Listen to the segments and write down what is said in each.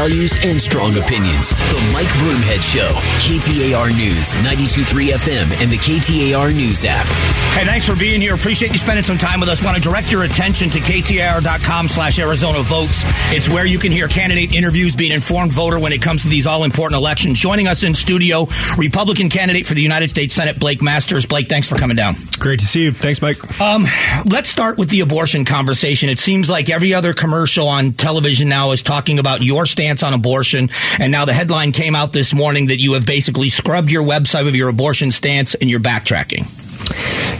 values and strong opinions. The Mike Broomhead Show, KTAR News, 92.3 FM, and the KTAR News app. Hey, thanks for being here. Appreciate you spending some time with us. Want to direct your attention to KTAR.com slash Arizona Votes. It's where you can hear candidate interviews, be an informed voter when it comes to these all important elections. Joining us in studio, Republican candidate for the United States Senate, Blake Masters. Blake, thanks for coming down. Great to see you. Thanks, Mike. Um, let's start with the abortion conversation. It seems like every other commercial on television now is talking about your stance on abortion. And now the headline came out this morning that you have basically scrubbed your website of your abortion stance and you're backtracking.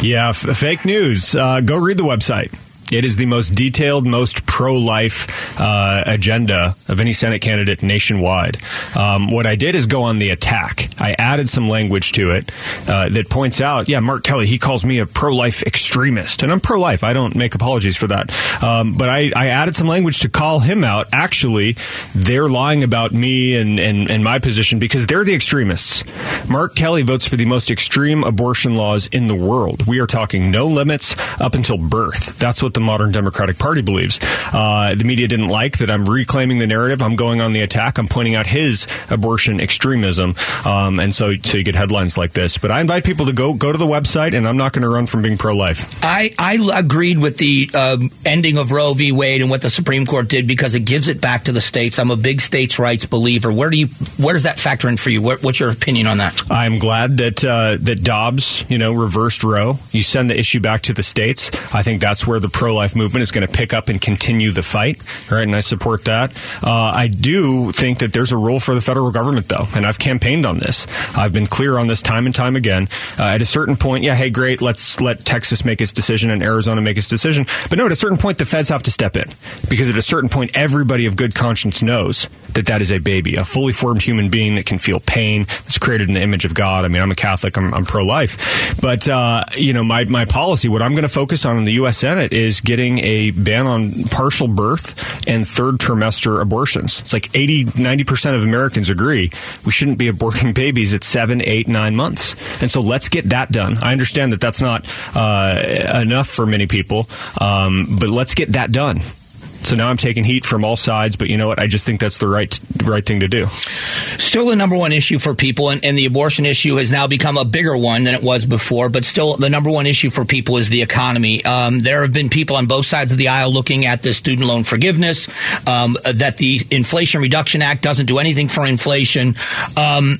Yeah, f- fake news. Uh, go read the website. It is the most detailed, most pro life uh, agenda of any Senate candidate nationwide. Um, what I did is go on the attack. I added some language to it uh, that points out, yeah, Mark Kelly, he calls me a pro life extremist. And I'm pro life. I don't make apologies for that. Um, but I, I, added some language to call him out. Actually, they're lying about me and, and, and my position because they're the extremists. Mark Kelly votes for the most extreme abortion laws in the world. We are talking no limits up until birth. That's what the the modern Democratic Party believes. Uh, the media didn't like that I'm reclaiming the narrative. I'm going on the attack. I'm pointing out his abortion extremism. Um, and so, so you get headlines like this. But I invite people to go go to the website, and I'm not going to run from being pro life. I, I agreed with the um, ending of Roe v. Wade and what the Supreme Court did because it gives it back to the states. I'm a big states' rights believer. Where do you where does that factor in for you? What, what's your opinion on that? I'm glad that uh, that Dobbs, you know, reversed Roe. You send the issue back to the states. I think that's where the pro pro life movement is going to pick up and continue the fight. Right, and I support that. Uh, I do think that there's a role for the federal government, though, and I've campaigned on this. I've been clear on this time and time again. Uh, at a certain point, yeah, hey, great, let's let Texas make its decision and Arizona make its decision. But no, at a certain point, the feds have to step in because at a certain point, everybody of good conscience knows that that is a baby, a fully formed human being that can feel pain, that's created in the image of God. I mean, I'm a Catholic, I'm, I'm pro life, but uh, you know, my my policy, what I'm going to focus on in the U.S. Senate is getting a ban on partial birth and third trimester abortions. It's like 80, 90% of Americans agree we shouldn't be aborting babies at seven, eight, nine months. And so let's get that done. I understand that that's not uh, enough for many people, um, but let's get that done. So now I'm taking heat from all sides, but you know what? I just think that's the right right thing to do. Still the number one issue for people, and, and, the abortion issue has now become a bigger one than it was before. But still, the number one issue for people is the economy. Um, there have been people on both sides of the aisle looking at the student loan forgiveness, um, that the Inflation Reduction Act doesn't do anything for inflation. Um,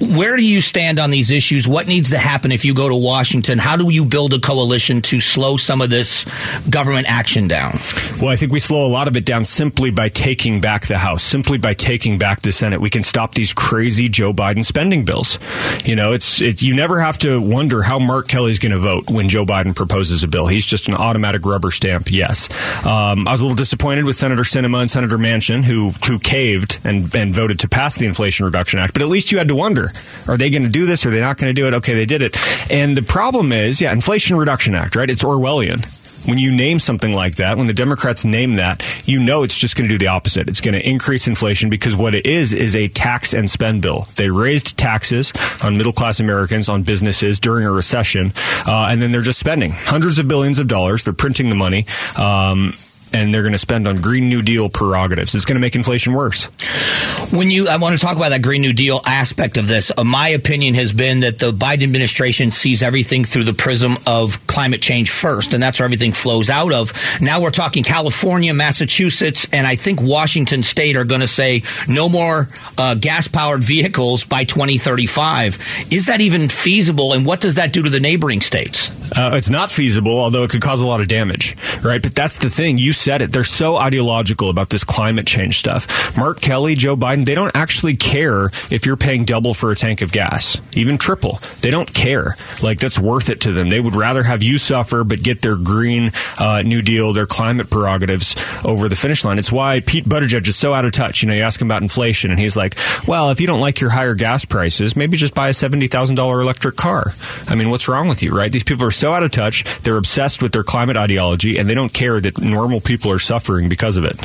where do you stand on these issues? What needs to happen if you go to Washington? How do you build a coalition to slow some of this government action down? Well, I think we slow a lot of it down simply by taking back the House, simply by taking back the Senate. We can stop these crazy Joe Biden spending bills. You know, it's it, you never have to wonder how Mark Kelly's going to vote when Joe Biden proposes a bill. He's just an automatic rubber stamp. Yes, um, I was a little disappointed with Senator Sinema and Senator Manchin, who who caved and and voted to pass the Inflation Reduction Act. But at least you had to wonder are they going to do this? Are they not going to do it? Okay, they did it. And the problem is, yeah, Inflation Reduction Act, right? It's Orwellian when you name something like that, when the Democrats name that, you know it's just going to do the opposite. It's going to increase inflation because what it is is a tax and spend bill. They raised taxes on middle class Americans, on businesses during a recession, uh, and then they're just spending hundreds of billions of dollars. They're printing the money. Um, and they're going to spend on Green New Deal prerogatives. It's going to make inflation worse. When you, I want to talk about that Green New Deal aspect of this. Uh, my opinion has been that the Biden administration sees everything through the prism of climate change first, and that's where everything flows out of. Now we're talking California, Massachusetts, and I think Washington State are going to say no more uh, gas powered vehicles by 2035. Is that even feasible, and what does that do to the neighboring states? Uh, it's not feasible, although it could cause a lot of damage, right? But that's the thing. You said it. They're so ideological about this climate change stuff. Mark Kelly, Joe Biden, they don't actually care if you're paying double for a tank of gas, even triple. They don't care. Like that's worth it to them. They would rather have you suffer, but get their green uh, New Deal, their climate prerogatives over the finish line. It's why Pete Buttigieg is so out of touch. You know, you ask him about inflation, and he's like, "Well, if you don't like your higher gas prices, maybe just buy a seventy thousand dollar electric car." I mean, what's wrong with you, right? These people are so out of touch. They're obsessed with their climate ideology, and they don't care that normal people are suffering because of it.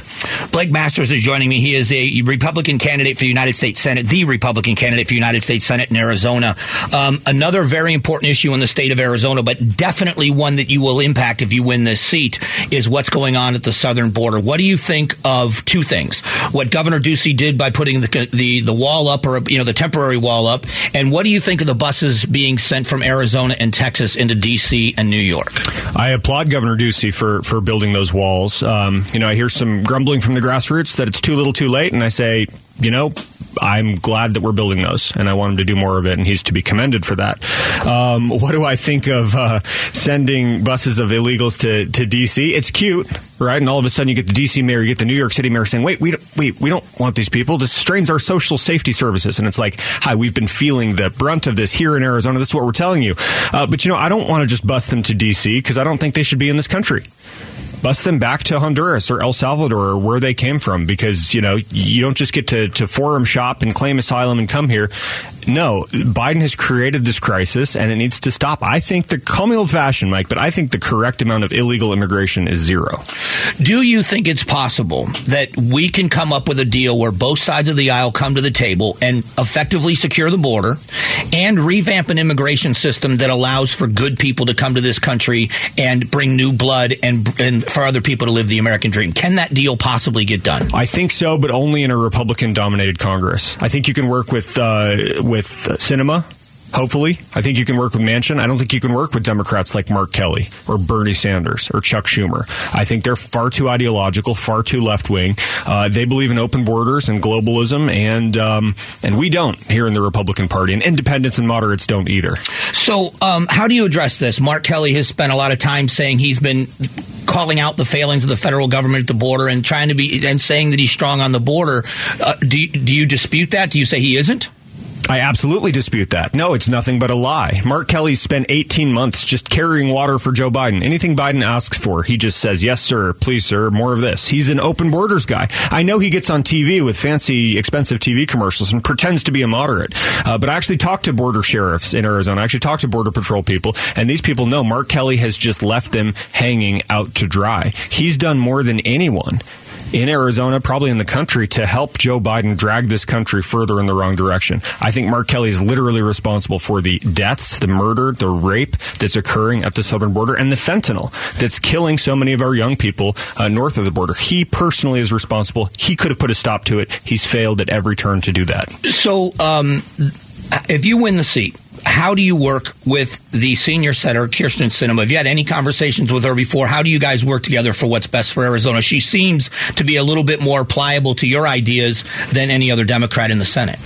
Blake Masters is joining me. He is a Republican candidate for the United States Senate, the Republican candidate for United States Senate in Arizona. Um, another very important issue in the state of Arizona, but definitely one that you will impact if you win this seat, is what's going on at the southern border. What do you think of two things? What Governor Ducey did by putting the the, the wall up, or you know, the temporary wall up, and what do you think of the buses being sent from Arizona and Texas into D.C. and New York? I applaud Governor Ducey for for building those walls. Um, you know, I hear some grumbling from the grassroots that it's too little, too late, and I say, you know, I'm glad that we're building those, and I want him to do more of it, and he's to be commended for that. Um, what do I think of uh, sending buses of illegals to, to D.C.? It's cute, right? And all of a sudden, you get the D.C. mayor, you get the New York City mayor saying, "Wait, we don't, wait, we don't want these people. This strains our social safety services." And it's like, "Hi, we've been feeling the brunt of this here in Arizona. This is what we're telling you." Uh, but you know, I don't want to just bust them to D.C. because I don't think they should be in this country bus them back to Honduras or El Salvador or where they came from because, you know, you don't just get to, to forum shop and claim asylum and come here. No, Biden has created this crisis and it needs to stop. I think the, call me old fashioned, Mike, but I think the correct amount of illegal immigration is zero. Do you think it's possible that we can come up with a deal where both sides of the aisle come to the table and effectively secure the border and revamp an immigration system that allows for good people to come to this country and bring new blood and, and for other people to live the American dream? Can that deal possibly get done? I think so, but only in a Republican dominated Congress. I think you can work with, uh, with with Sinema. Hopefully, I think you can work with Manchin. I don't think you can work with Democrats like Mark Kelly or Bernie Sanders or Chuck Schumer. I think they're far too ideological, far too left wing. Uh, they believe in open borders and globalism, and um, and we don't here in the Republican Party. And independents and moderates don't either. So, um, how do you address this? Mark Kelly has spent a lot of time saying he's been calling out the failings of the federal government at the border and trying to be and saying that he's strong on the border. Uh, do do you dispute that? Do you say he isn't? I absolutely dispute that. No, it's nothing but a lie. Mark Kelly spent 18 months just carrying water for Joe Biden. Anything Biden asks for, he just says, yes, sir, please, sir, more of this. He's an open borders guy. I know he gets on TV with fancy, expensive TV commercials and pretends to be a moderate. Uh, but I actually talked to border sheriffs in Arizona. I actually talked to border patrol people, and these people know Mark Kelly has just left them hanging out to dry. He's done more than anyone in Arizona, probably in the country, to help Joe Biden drag this country further in the wrong direction. I think Mark Kelly is literally responsible for the deaths, the murder, the rape that's occurring at the southern border, and the fentanyl that's killing so many of our young people uh, north of the border. He personally is responsible. He could have put a stop to it. He's failed at every turn to do that. So, um, if you win the seat, how do you work with the senior senator, Kyrsten Sinema? Have you had any conversations with her before? How do you guys work together for what's best for Arizona? She seems to be a little bit more pliable to your ideas than any other Democrat in the Senate.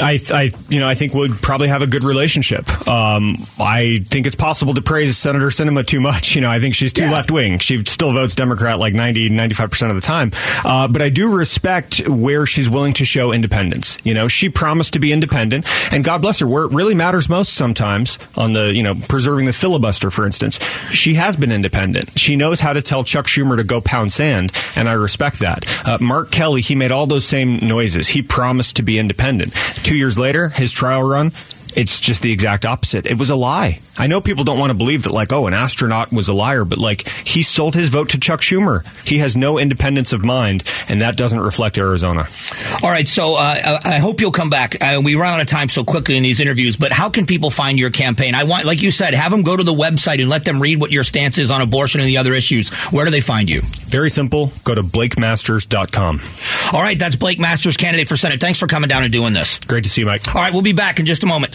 I, I, you know, I think we'd probably have a good relationship. Um, I think it's possible to praise Senator Sinema too much. You know, I think she's too yeah. left wing. She still votes Democrat like 90, 95% of the time. Uh, but I do respect where she's willing to show independence. You know, she promised to be independent, and God bless her, where it really matters most sometimes on the, you know, preserving the filibuster, for instance, she has been independent. She knows how to tell Chuck Schumer to go pound sand, and I respect that. Uh, Mark Kelly, he made all those same noises. He promised to be independent. Two years later, his trial run, it's just the exact opposite. It was a lie. I know people don't want to believe that, like, oh, an astronaut was a liar, but like, he sold his vote to Chuck Schumer. He has no independence of mind, and that doesn't reflect Arizona. All right, so uh, I hope you'll come back. Uh, we run out of time so quickly in these interviews, but how can people find your campaign? I want, like you said, have them go to the website and let them read what your stance is on abortion and the other issues. Where do they find you? Very simple. Go to blakemasters.com. All right, that's Blake Masters, candidate for Senate. Thanks for coming down and doing this. Great to see you, Mike. All right, we'll be back in just a moment.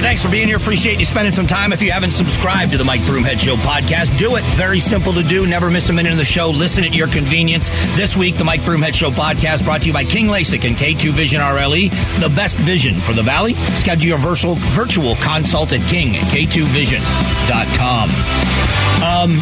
Thanks for being here. Appreciate you spending some time. If you haven't subscribed to the Mike Broomhead Show podcast, do it. It's very simple to do. Never miss a minute of the show. Listen at your convenience. This week, the Mike Broomhead Show podcast brought to you by King LASIK and K2 Vision RLE, the best vision for the Valley. Schedule your virtual, virtual consult at king at k2vision.com. Um,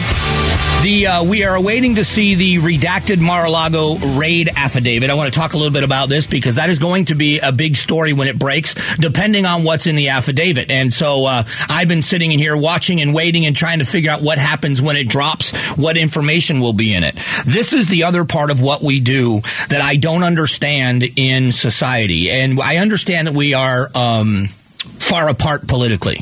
the uh, we are awaiting to see the redacted Mar-a-Lago raid affidavit. I want to talk a little bit about this because that is going to be a big story when it breaks, depending on what's in the affidavit. And so uh, I've been sitting in here watching and waiting and trying to figure out what happens when it drops, what information will be in it. This is the other part of what we do that I don't understand in society, and I understand that we are um, far apart politically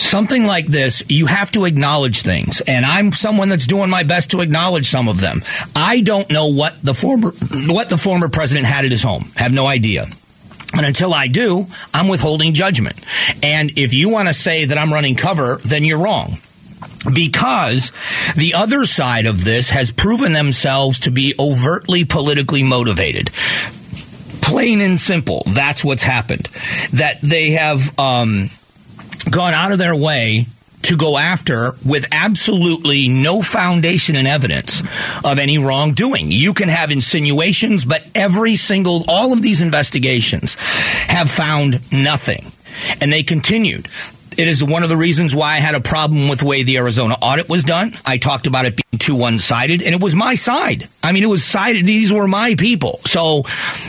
something like this, you have to acknowledge things. And I'm someone that's doing my best to acknowledge some of them. I don't know what the former, what the former president had at his home. Have no idea. Until I do, I'm withholding judgment. And if you want to say that I'm running cover, then you're wrong because the other side of this has proven themselves to be overtly politically motivated. Plain and simple, that's what's happened. That they have um, gone out of their way to go after with absolutely no foundation and evidence of any wrongdoing. You can have insinuations, but every single, all of these investigations have found nothing. And they continued. It is one of the reasons why I had a problem with the way the Arizona audit was done. I talked about it too one sided, and it was my side. I mean, it was sided. These were my people. So,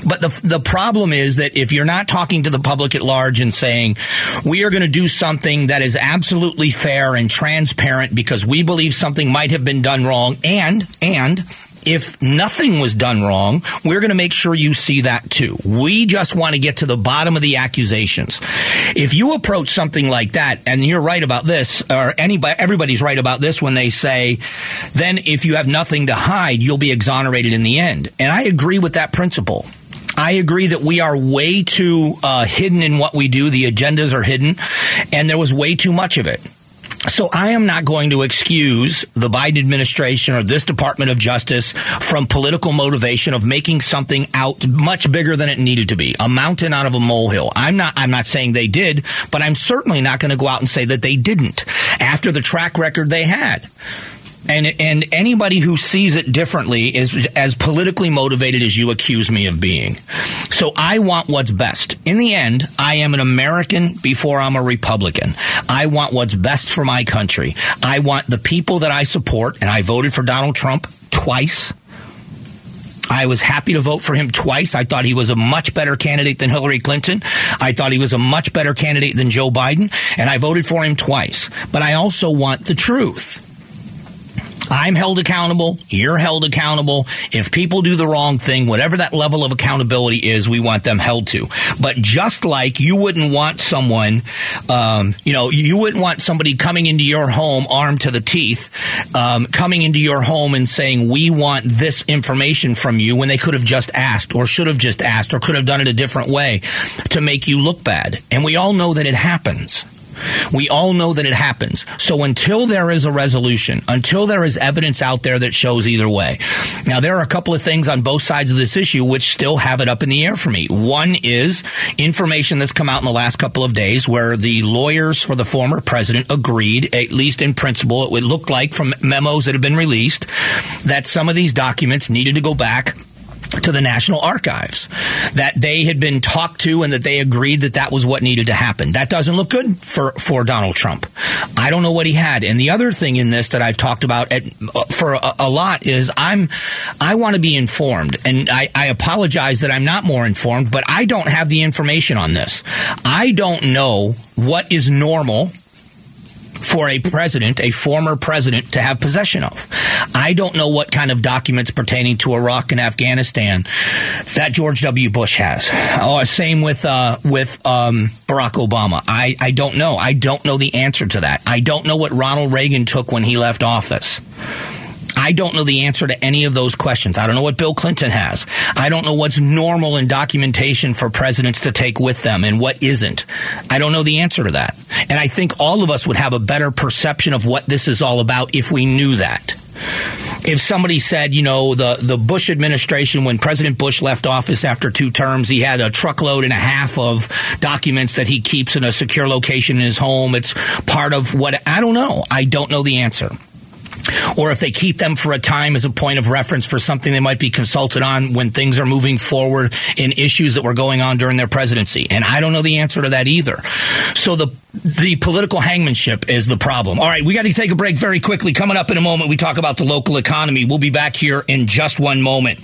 but the the problem is that if you're not talking to the public at large and saying we are going to do something that is absolutely fair and transparent because we believe something might have been done wrong, and and if nothing was done wrong, we're going to make sure you see that too. We just want to get to the bottom of the accusations. If you approach something like that, and you're right about this, or anybody, everybody's right about this when they say, then if you have nothing to hide, you'll be exonerated in the end. And I agree with that principle. I agree that we are way too uh, hidden in what we do. The agendas are hidden, and there was way too much of it. So I am not going to excuse the Biden administration or this Department of Justice from political motivation of making something out much bigger than it needed to be, a mountain out of a molehill. I'm not I'm not saying they did, but I'm certainly not going to go out and say that they didn't after the track record they had. And and anybody who sees it differently is as politically motivated as you accuse me of being. So I want what's best. In the end, I am an American before I'm a Republican. I want what's best for my country. I want the people that I support, and I voted for Donald Trump twice. I was happy to vote for him twice. I thought he was a much better candidate than Hillary Clinton. I thought he was a much better candidate than Joe Biden, and I voted for him twice. But I also want the truth. I'm held accountable. You're held accountable. If people do the wrong thing, whatever that level of accountability is, we want them held to. But just like you wouldn't want someone, um, you know, you wouldn't want somebody coming into your home armed to the teeth, um, coming into your home and saying, we want this information from you when they could have just asked or should have just asked or could have done it a different way to make you look bad. And we all know that it happens. We all know that it happens. So until there is a resolution, until there is evidence out there that shows either way. Now, there are a couple of things on both sides of this issue which still have it up in the air for me. One is information that's come out in the last couple of days where the lawyers for the former president agreed, at least in principle, it would look like from memos that have been released, that some of these documents needed to go back to the National Archives that they had been talked to and that they agreed that that was what needed to happen. That doesn't look good for, for Donald Trump. I don't know what he had. And the other thing in this that I've talked about at, uh, for a, a, lot is I'm, I want to be informed and I, I apologize that I'm not more informed, but I don't have the information on this. I don't know what is normal for a president, a former president, to have possession of. I don't know what kind of documents pertaining to Iraq and Afghanistan that George W. Bush has. Oh, same with uh, with um, Barack Obama. I, I don't know. I don't know the answer to that. I don't know what Ronald Reagan took when he left office. I don't know the answer to any of those questions. I don't know what Bill Clinton has. I don't know what's normal in documentation for presidents to take with them and what isn't. I don't know the answer to that. And I think all of us would have a better perception of what this is all about if we knew that. if somebody said, you know, the, the Bush administration, when President Bush left office after two terms, he had a truckload and a half of documents that he keeps in a secure location in his home. It's part of what I don't know. I don't know the answer or if they keep them for a time as a point of reference for something they might be consulted on when things are moving forward in issues that were going on during their presidency. And I don't know the answer to that either. So the the political hangmanship is the problem. All right, we got to take a break very quickly. Coming up in a moment, we talk about the local economy. We'll be back here in just one moment.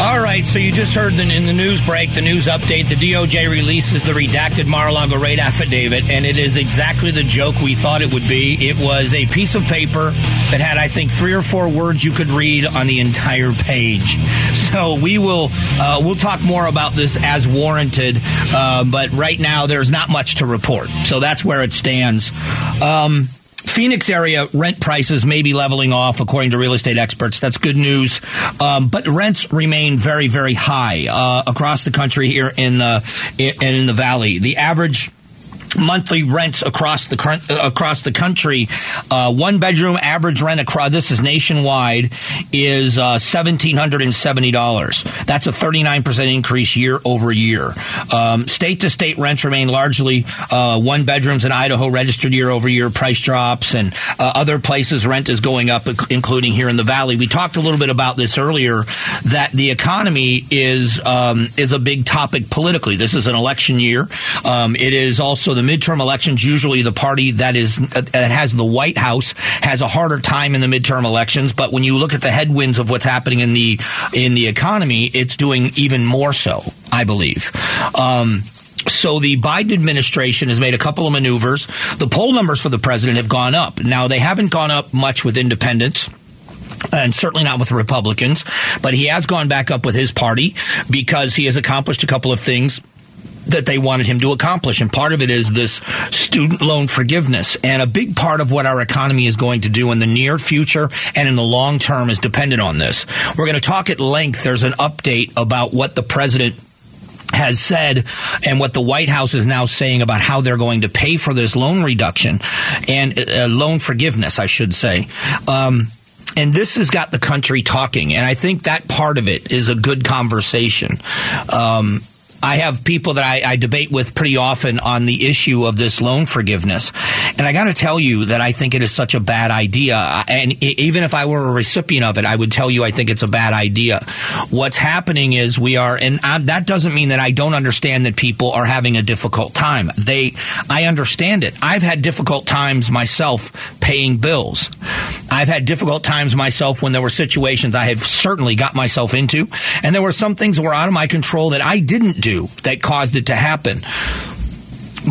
All right, so you just heard in the news break, the news update, the DOJ releases the redacted Mar-a-Lago raid affidavit, and it is exactly the joke we thought it would be. It was a piece of paper that had, I think, three or four words you could read on the entire page. So we will uh, we'll talk more about this as warranted, uh, but right now there's not much to report. So that's where it stands. Um, Phoenix area rent prices may be leveling off, according to real estate experts. That's good news. Um, but rents remain very, very high uh, across the country here in the in, in the valley. The average monthly rents across the across the country. Uh, one bedroom average rent across this is nationwide is uh, seventeen hundred and seventy dollars. That's a thirty nine percent increase year over year. State to state rents remain largely uh, one bedrooms in Idaho registered year over year price drops, and uh, other places rent is going up, including here in the valley. We talked a little bit about this earlier that the economy is um, is a big topic politically. This is an election year. Um, it is also the midterm elections, usually the party that is that has the White House has a harder time in the midterm elections. But when you look at the headwinds of what's happening in the in the economy, it's doing even more so. I believe. Um, so the Biden administration has made a couple of maneuvers. The poll numbers for the president have gone up. Now they haven't gone up much with independents and certainly not with Republicans, but he has gone back up with his party because he has accomplished a couple of things that they wanted him to accomplish. And part of it is this student loan forgiveness. And a big part of what our economy is going to do in the near future and in the long term is dependent on this. We're going to talk at length. There's an update about what the president has said and what the White House is now saying about how they're going to pay for this loan reduction and uh, loan forgiveness, I should say. Um, and this has got the country talking, and I think that part of it is a good conversation. Um, I have people that I, I, debate with pretty often on the issue of this loan forgiveness. And I got to tell you that I think it is such a bad idea. And even if I were a recipient of it, I would tell you I think it's a bad idea. What's happening is we are, and I'm, that doesn't mean that I don't understand that people are having a difficult time. They, I understand it. I've had difficult times myself paying bills. I've had difficult times myself when there were situations I have certainly got myself into. And there were some things that were out of my control that I didn't do do that caused it to happen.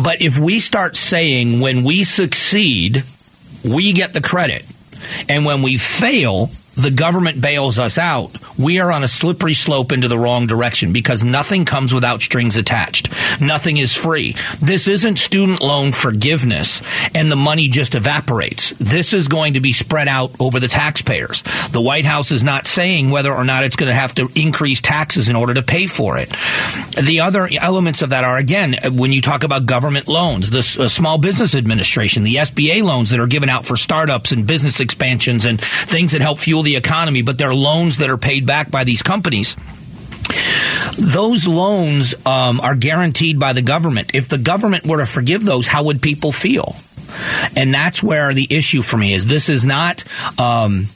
But if we start saying when we succeed, we get the credit, and when we fail, the government bails us out, we are on a slippery slope into the wrong direction because nothing comes without strings attached. Nothing is free. This isn't student loan forgiveness and the money just evaporates. This is going to be spread out over the taxpayers. The White House is not saying whether or not it's going to have to increase taxes in order to pay for it. The other elements of that are, again, when you talk about government loans, the uh, Small Business Administration, the SBA loans that are given out for startups and business expansions and things that help fuel the economy, but they're loans that are paid back by these companies those loans um, are guaranteed by the government. If the government were to forgive those, how would people feel? And that's where the issue for me is. This is not. Um,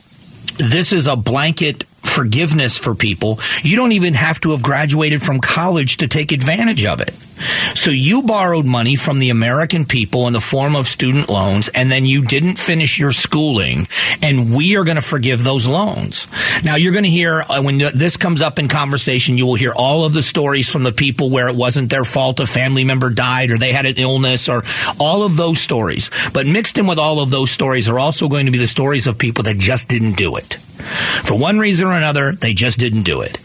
this is a blanket forgiveness for people. You don't even have to have graduated from college to take advantage of it. So you borrowed money from the American people in the form of student loans, and then you didn't finish your schooling, and we are going to forgive those loans. Now you're going to hear uh, when this comes up in conversation, you will hear all of the stories from the people where it wasn't their fault, a family member died, or they had an illness, or all of those stories. But mixed in with all of those stories are also going to be the stories of people that just didn't do it. For one reason or another, they just didn't do it.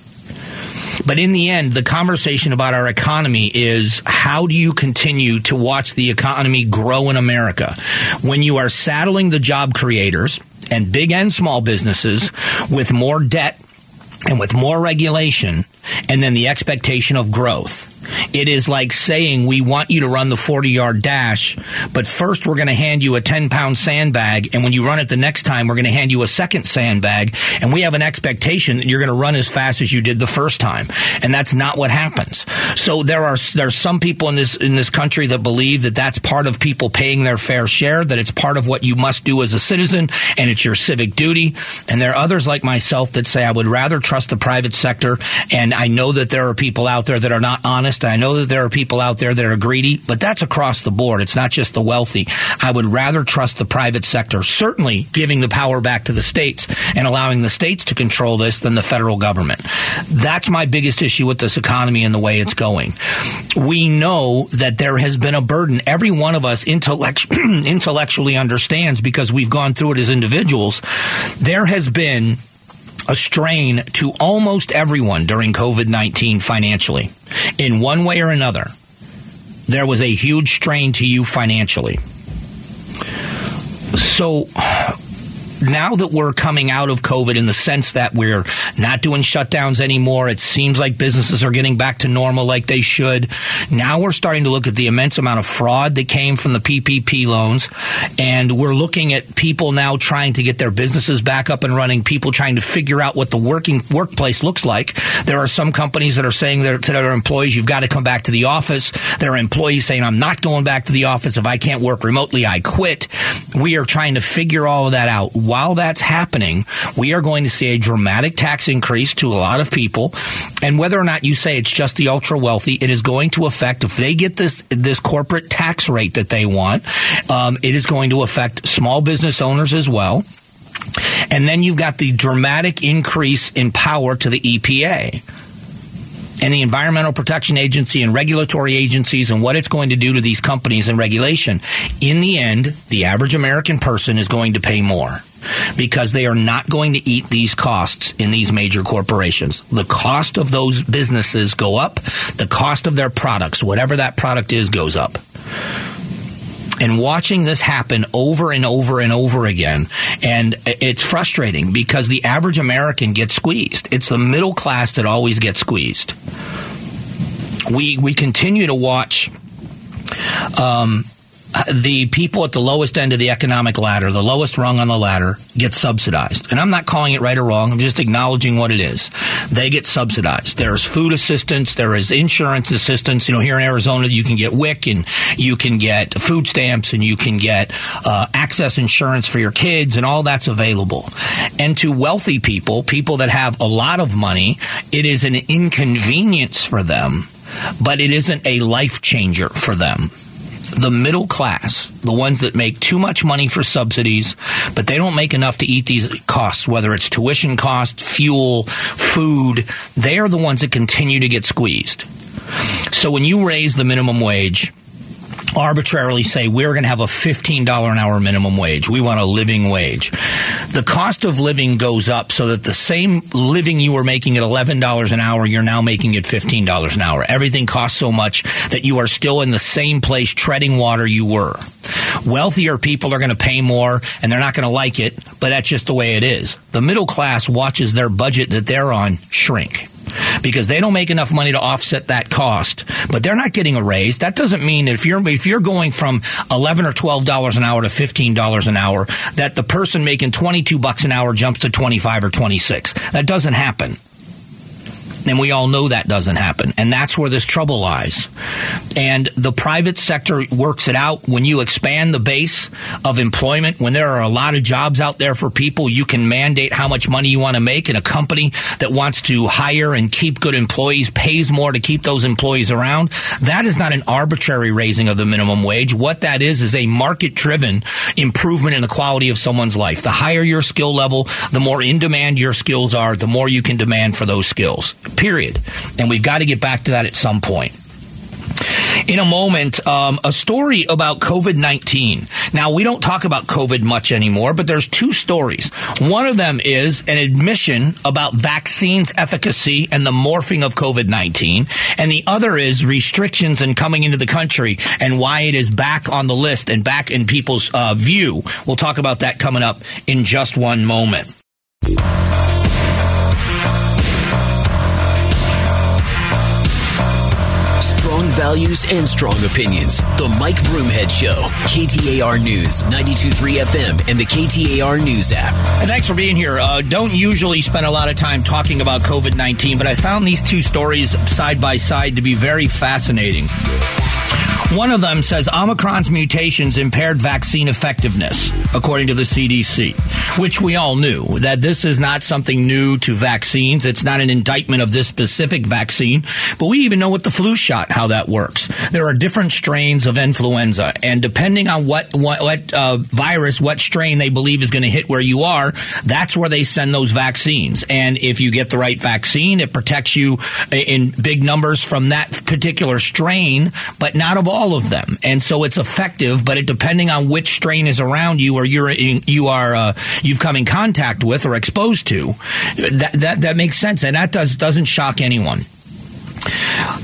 But in the end, the conversation about our economy is how do you continue to watch the economy grow in America when you are saddling the job creators and big and small businesses with more debt and with more regulation and then the expectation of growth. It is like saying we want you to run the 40 yard dash, but first we're going to hand you a 10 pound sandbag. And when you run it the next time, we're going to hand you a second sandbag. And we have an expectation that you're going to run as fast as you did the first time. And that's not what happens. So there are, there's some people in this, in this country that believe that that's part of people paying their fair share, that it's part of what you must do as a citizen and it's your civic duty. And there are others like myself that say I would rather trust the private sector. And I know that there are people out there that are not honest. I know that there are people out there that are greedy, but that's across the board. It's not just the wealthy. I would rather trust the private sector, certainly giving the power back to the states and allowing the states to control this than the federal government. That's my biggest issue with this economy and the way it's going. We know that there has been a burden. Every one of us intellect- intellectually understands because we've gone through it as individuals. There has been a strain to almost everyone during COVID 19 financially. In one way or another, there was a huge strain to you financially. So, now that we're coming out of COVID in the sense that we're not doing shutdowns anymore, it seems like businesses are getting back to normal like they should. Now we're starting to look at the immense amount of fraud that came from the PPP loans. And we're looking at people now trying to get their businesses back up and running, people trying to figure out what the working workplace looks like. There are some companies that are saying to their employees, you've got to come back to the office. There are employees saying, I'm not going back to the office. If I can't work remotely, I quit. We are trying to figure all of that out while that's happening, we are going to see a dramatic tax increase to a lot of people. And whether or not you say it's just the ultra wealthy, it is going to affect if they get this this corporate tax rate that they want. Um, it is going to affect small business owners as well. And then you've got the dramatic increase in power to the EPA and the Environmental Protection Agency and regulatory agencies and what it's going to do to these companies and regulation. In the end, the average American person is going to pay more because they are not going to eat these costs in these major corporations. The cost of those businesses go up. The cost of their products, whatever that product is, goes up. And watching this happen over and over and over again, and it's frustrating because the average American gets squeezed. It's the middle class that always gets squeezed. We we continue to watch um, the people at the lowest end of the economic ladder, the lowest rung on the ladder, get subsidized. And I'm not calling it right or wrong. I'm just acknowledging what it is. They get subsidized. There's food assistance. There is insurance assistance. You know, here in Arizona, you can get WIC and you can get food stamps and you can get uh, AHCCCS insurance for your kids and all that's available. And to wealthy people, people that have a lot of money, it is an inconvenience for them, but it isn't a life changer for them the middle class, the ones that make too much money for subsidies, but they don't make enough to eat these costs, whether it's tuition costs, fuel, food, they are the ones that continue to get squeezed. So when you raise the minimum wage, arbitrarily say we're going to have a $15 an hour minimum wage. We want a living wage. The cost of living goes up so that the same living you were making at $11 an hour, you're now making it $15 an hour. Everything costs so much that you are still in the same place treading water you were. Wealthier people are going to pay more and they're not going to like it, but that's just the way it is. The middle class watches their budget that they're on shrink because they don't make enough money to offset that cost. But they're not getting a raise. That doesn't mean that if you're if you're going from eleven or twelve dollars an hour to fifteen dollars an hour, that the person making twenty two bucks an hour jumps to twenty five or twenty six. That doesn't happen. And we all know that doesn't happen. And that's where this trouble lies. And the private sector works it out. When you expand the base of employment, when there are a lot of jobs out there for people, you can mandate how much money you want to make. And a company that wants to hire and keep good employees pays more to keep those employees around. That is not an arbitrary raising of the minimum wage. What that is is a market driven improvement in the quality of someone's life. The higher your skill level, the more in demand your skills are, the more you can demand for those skills period. And we've got to get back to that at some point. In a moment, um, a story about COVID 19. Now, we don't talk about COVID much anymore, but there's two stories. One of them is an admission about vaccines efficacy and the morphing of COVID 19. And the other is restrictions in coming into the country and why it is back on the list and back in people's uh, view. We'll talk about that coming up in just one moment. Values and strong opinions. The Mike Broomhead Show. KTAR News, 92.3 FM, and the KTAR News app. And thanks for being here. Uh, don't usually spend a lot of time talking about COVID 19, but I found these two stories side by side to be very fascinating. One of them says Omicron's mutations impaired vaccine effectiveness, according to the CDC, which we all knew that this is not something new to vaccines. It's not an indictment of this specific vaccine, but we even know with the flu shot how that works. There are different strains of influenza, and depending on what what, what uh, virus, what strain they believe is going to hit where you are, that's where they send those vaccines. And if you get the right vaccine, it protects you in big numbers from that particular strain, but not of all of them. And so it's effective, but it depending on which strain is around you or you're in, you are uh, you've come in contact with or exposed to, that that that makes sense, and that does doesn't shock anyone.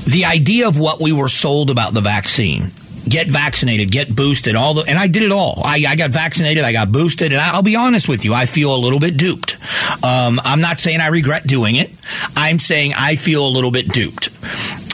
The idea of what we were sold about the vaccine get vaccinated, get boosted, all the, and I did it all. I, I got vaccinated, I got boosted, and I, will be honest with you, I feel a little bit duped. Um, I'm not saying I regret doing it. I'm saying I feel a little bit duped.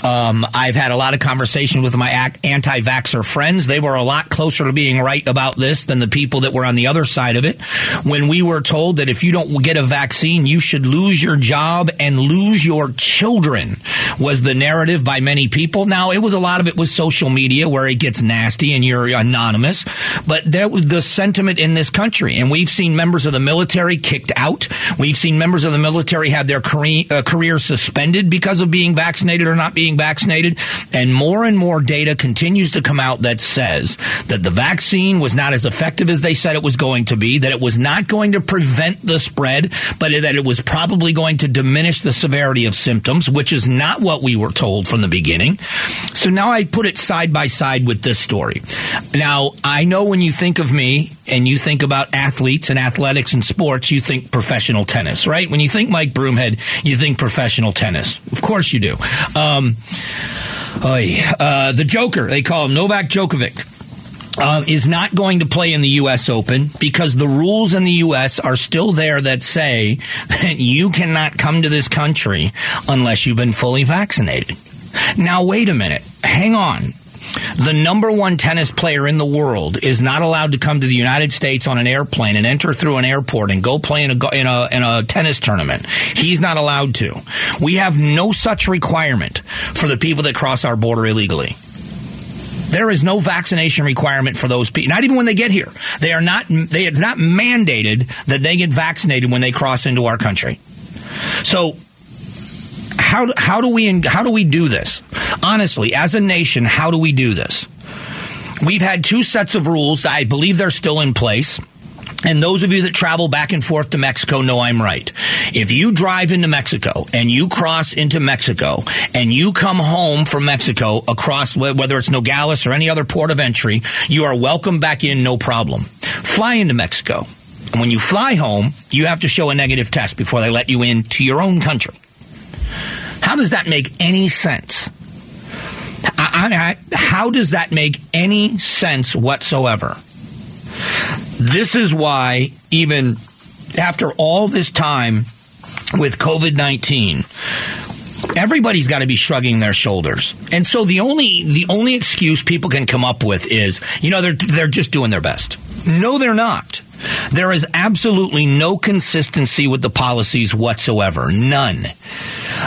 Um, I've had a lot of conversation with my anti vaxxer friends. They were a lot closer to being right about this than the people that were on the other side of it. When we were told that if you don't get a vaccine, you should lose your job and lose your children, was the narrative by many people. Now, it was a lot of it was social media where it gets nasty and you're anonymous, but that was the sentiment in this country. And we've seen members of the military kicked out. We've seen members of the military have their career, uh, careers suspended because of being vaccinated or not being being vaccinated. And more and more data continues to come out that says that the vaccine was not as effective as they said it was going to be, that it was not going to prevent the spread, but that it was probably going to diminish the severity of symptoms, which is not what we were told from the beginning. So now I put it side by side with this story. Now, I know when you think of me and you think about athletes and athletics and sports, you think professional tennis, right? When you think Mike Broomhead, you think professional tennis. Of course you do. Um, uh, the Joker, they call him Novak Djokovic. Uh, is not going to play in the U.S. Open because the rules in the U.S. are still there that say that you cannot come to this country unless you've been fully vaccinated. Now, wait a minute. Hang on the number one tennis player in the world is not allowed to come to the United States on an airplane and enter through an airport and go play in a, in a, in a tennis tournament. He's not allowed to. We have no such requirement for the people that cross our border illegally. There is no vaccination requirement for those people. Not even when they get here. They are not. They, it's not mandated that they get vaccinated when they cross into our country. So how how do we how do we do this? Honestly, as a nation, how do we do this? We've had two sets of rules. I believe they're still in place. And those of you that travel back and forth to Mexico know I'm right. If you drive into Mexico and you cross into Mexico and you come home from Mexico across whether it's Nogales or any other port of entry, you are welcome back in, no problem. Fly into Mexico. And when you fly home, you have to show a negative test before they let you in to your own country. How does that make any sense? I, I, how does that make any sense whatsoever? This is why, even after all this time with COVID 19, everybody's got to be shrugging their shoulders. And so the only the only excuse people can come up with is, you know, they're they're just doing their best. No, they're not. There is absolutely no consistency with the policies whatsoever. None.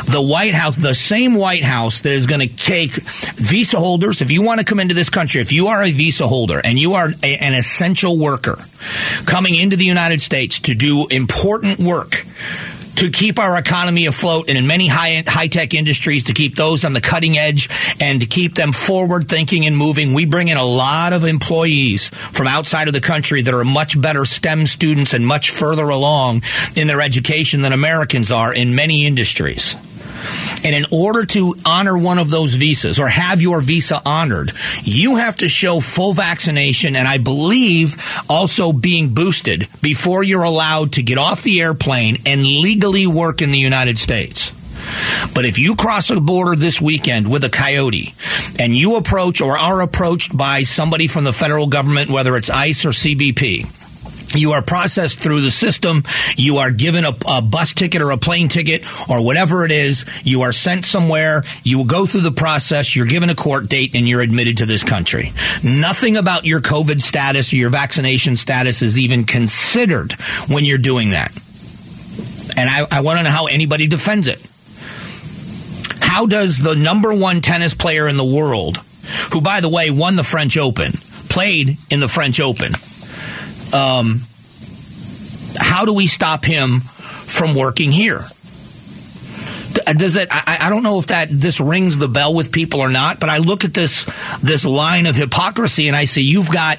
The White House, the same White House that is going to take visa holders, if you want to come into this country, if you are a visa holder and you are a, an essential worker coming into the United States to do important work, to keep our economy afloat and in many high high tech industries to keep those on the cutting edge and to keep them forward thinking and moving. We bring in a lot of employees from outside of the country that are much better STEM students and much further along in their education than Americans are in many industries. And in order to honor one of those visas or have your visa honored, you have to show full vaccination and I believe also being boosted before you're allowed to get off the airplane and legally work in the United States. But if you cross a border this weekend with a coyote and you approach or are approached by somebody from the federal government, whether it's ICE or CBP, you are processed through the system. You are given a, a, bus ticket or a plane ticket or whatever it is. You are sent somewhere. You will go through the process. You're given a court date and you're admitted to this country. Nothing about your COVID status or your vaccination status is even considered when you're doing that. And I, I want to know how anybody defends it. How does the number one tennis player in the world, who, by the way, won the French Open, played in the French Open, um, how do we stop him from working here? Does it? I, I, don't know if that this rings the bell with people or not, but I look at this this line of hypocrisy and I say you've got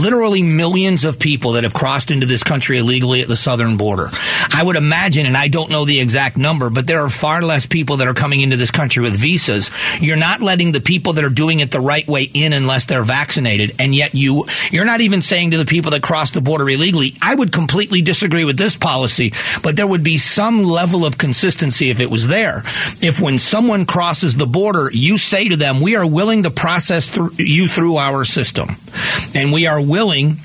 literally millions of people that have crossed into this country illegally at the southern border. I would imagine, and I don't know the exact number, but there are far less people that are coming into this country with visas. You're not letting the people that are doing it the right way in unless they're vaccinated, and yet you you're not even saying to the people that cross the border illegally. I would completely disagree with this policy, but there would be some level of consistency if it was there. If when someone crosses the border, you say to them, "We are willing to process through, you through our system, and we are willing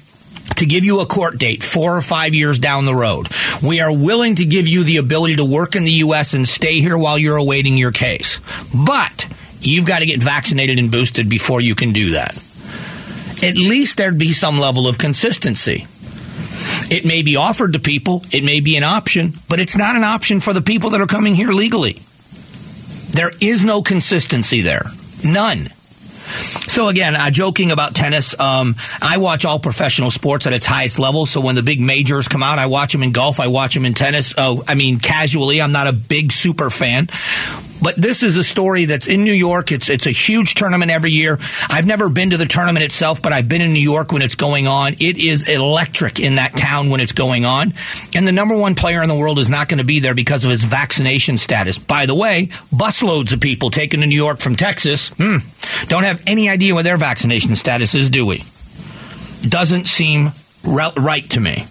to give you a court date four or five years down the road. We are willing to give you the ability to work in the U.S. and stay here while you're awaiting your case. But you've got to get vaccinated and boosted before you can do that. At least there'd be some level of consistency. It may be offered to people, it may be an option, but it's not an option for the people that are coming here legally. There is no consistency there. None. So again, uh, joking about tennis, um, I watch all professional sports at its highest level. So when the big majors come out, I watch them in golf, I watch them in tennis. Oh, I mean, casually, I'm not a big super fan. But this is a story that's in New York. It's it's a huge tournament every year. I've never been to the tournament itself, but I've been in New York when it's going on. It is electric in that town when it's going on. And the number one player in the world is not going to be there because of his vaccination status. By the way, busloads of people taken to New York from Texas hmm, don't have any idea what their vaccination status is, do we? Doesn't seem right to me.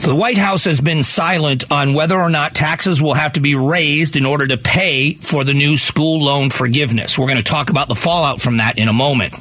The White House has been silent on whether or not taxes will have to be raised in order to pay for the new school loan forgiveness. We're going to talk about the fallout from that in a moment.